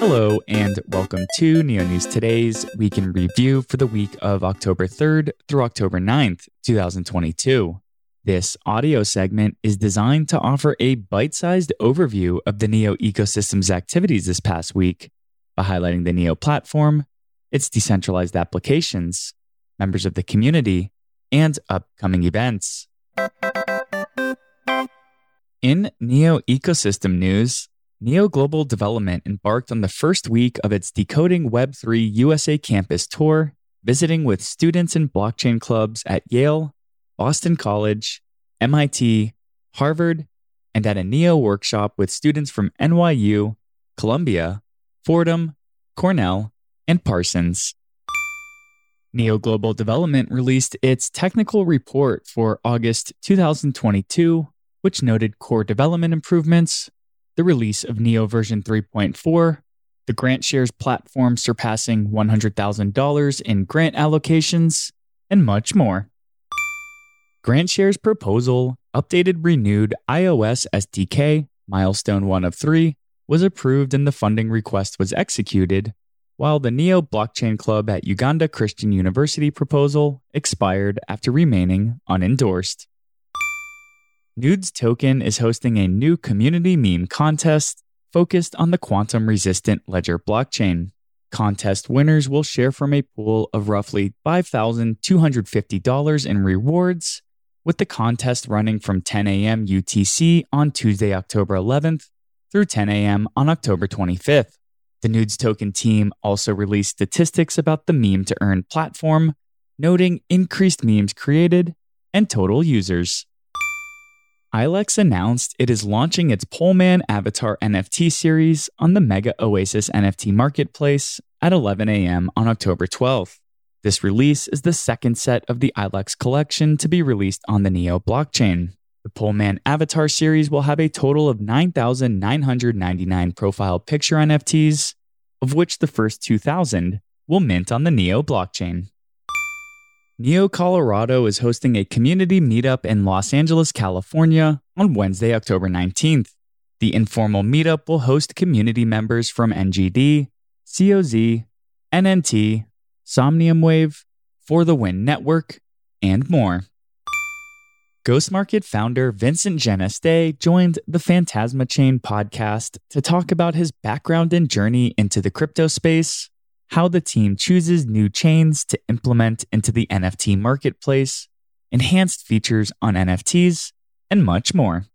Hello, and welcome to Neo News Today's Week in Review for the week of October 3rd through October 9th, 2022. This audio segment is designed to offer a bite sized overview of the Neo ecosystem's activities this past week by highlighting the Neo platform, its decentralized applications, members of the community, and upcoming events. In Neo ecosystem news, Neo Global Development embarked on the first week of its Decoding Web3 USA campus tour, visiting with students in blockchain clubs at Yale, Boston College, MIT, Harvard, and at a Neo workshop with students from NYU, Columbia, Fordham, Cornell, and Parsons. Neo Global Development released its technical report for August 2022, which noted core development improvements, the release of Neo version 3.4, the GrantShares platform surpassing $100,000 in grant allocations, and much more. GrantShare's proposal, updated renewed iOS SDK, milestone 1 of 3, was approved and the funding request was executed, while the Neo Blockchain Club at Uganda Christian University proposal expired after remaining unendorsed. Nudes Token is hosting a new community meme contest focused on the quantum resistant Ledger blockchain. Contest winners will share from a pool of roughly $5,250 in rewards, with the contest running from 10 a.m. UTC on Tuesday, October 11th through 10 a.m. on October 25th. The Nudes Token team also released statistics about the meme to earn platform, noting increased memes created and total users. ILEX announced it is launching its Polemen Avatar NFT series on the Mega Oasis NFT marketplace at 11 a.m. on October 12th. This release is the second set of the ILEX collection to be released on the Neo blockchain. The Polemen Avatar series will have a total of 9,999 profile picture NFTs, of which the first 2,000 will mint on the Neo blockchain. Neo Colorado is hosting a community meetup in Los Angeles, California on Wednesday, October 19th. The informal meetup will host community members from NGD, COZ, NNT, Somnium Wave, For the Win Network, and more. Ghost Market founder Vincent Geneste joined the Phantasma Chain podcast to talk about his background and journey into the crypto space, how the team chooses new chains to implement into the NFT marketplace, enhanced features on NFTs, and much more.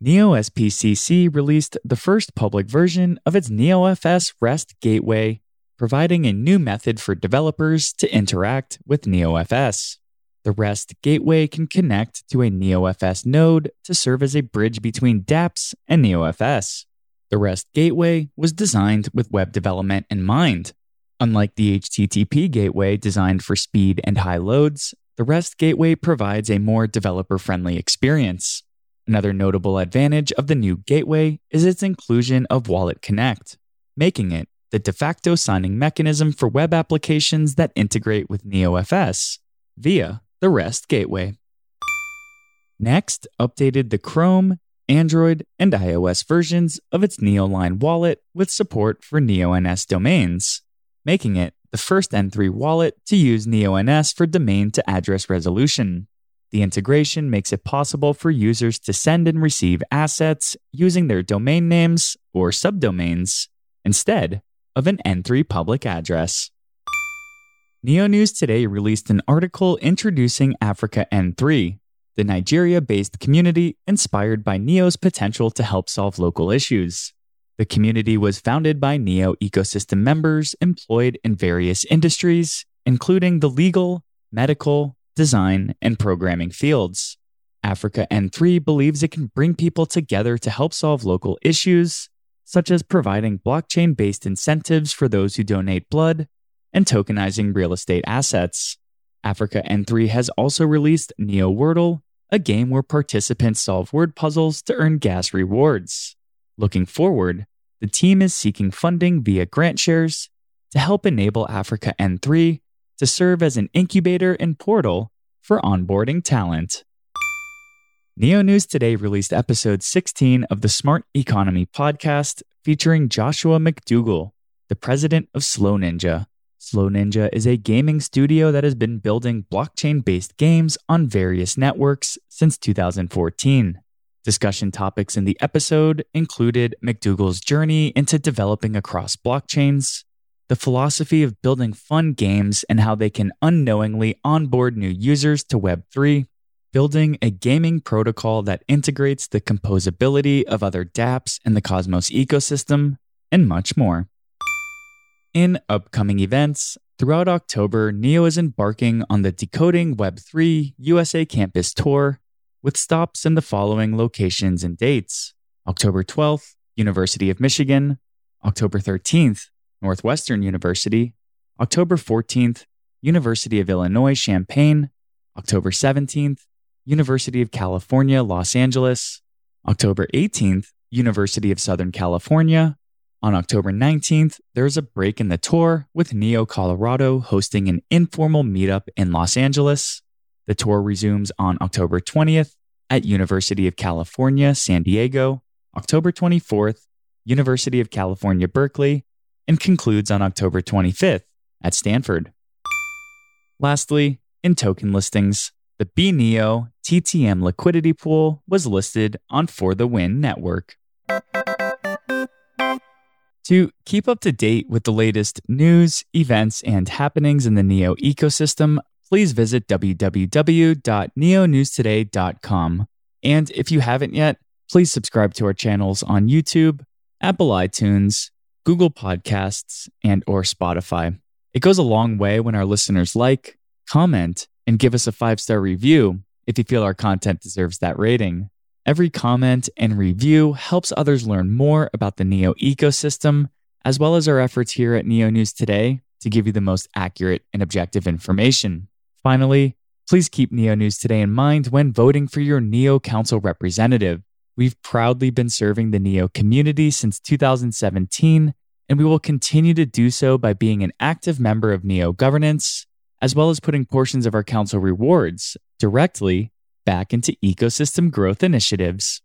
Neo SPCC released the first public version of its NeoFS REST gateway, providing a new method for developers to interact with NeoFS. The REST gateway can connect to a NeoFS node to serve as a bridge between dApps and NeoFS. The REST gateway was designed with web development in mind. Unlike the HTTP gateway designed for speed and high loads, the REST gateway provides a more developer friendly experience. Another notable advantage of the new gateway is its inclusion of Wallet Connect, making it the de facto signing mechanism for web applications that integrate with NeoFS via the REST gateway. Next, updated the Chrome Android, and iOS versions of its Neoline wallet with support for NeoNS domains, making it the first N3 wallet to use NeoNS for domain to address resolution. The integration makes it possible for users to send and receive assets using their domain names or subdomains instead of an N3 public address. Neo News Today released an article introducing Africa N3, the Nigeria based community inspired by Neo's potential to help solve local issues. The community was founded by Neo ecosystem members employed in various industries, including the legal, medical, design, and programming fields. Africa N3 believes it can bring people together to help solve local issues, such as providing blockchain based incentives for those who donate blood and tokenizing real estate assets. Africa N3 has also released Neo Wordle, a game where participants solve word puzzles to earn gas rewards. Looking forward, the team is seeking funding via GrantShares to help enable Africa N3 to serve as an incubator and portal for onboarding talent. Neo News Today released episode 16 of the Smart Economy podcast, featuring Joshua McDougall, the president of Slow Ninja. Slow Ninja is a gaming studio that has been building blockchain based games on various networks since 2014. Discussion topics in the episode included McDougall's journey into developing across blockchains, the philosophy of building fun games and how they can unknowingly onboard new users to Web3, building a gaming protocol that integrates the composability of other dApps in the Cosmos ecosystem, and much more. In upcoming events, throughout October, NEO is embarking on the Decoding Web3 USA Campus Tour with stops in the following locations and dates. October 12th, University of Michigan, October 13th, Northwestern University, October 14th, University of Illinois Champaign, October 17th, University of California, Los Angeles, October 18th, University of Southern California, on October 19th, there's a break in the tour with Neo Colorado hosting an informal meetup in Los Angeles. The tour resumes on October 20th at University of California, San Diego, October 24th, University of California, Berkeley, and concludes on October 25th at Stanford. Lastly, in token listings, the BNEO TTM liquidity pool was listed on For the Win network. To keep up to date with the latest news, events, and happenings in the NEO ecosystem, please visit www.neonewstoday.com. And if you haven't yet, please subscribe to our channels on YouTube, Apple iTunes, Google Podcasts, and or Spotify. It goes a long way when our listeners like, comment, and give us a five-star review if you feel our content deserves that rating. Every comment and review helps others learn more about the NEO ecosystem, as well as our efforts here at NEO News Today to give you the most accurate and objective information. Finally, please keep NEO News Today in mind when voting for your NEO Council representative. We've proudly been serving the NEO community since 2017, and we will continue to do so by being an active member of NEO governance, as well as putting portions of our council rewards directly back into ecosystem growth initiatives.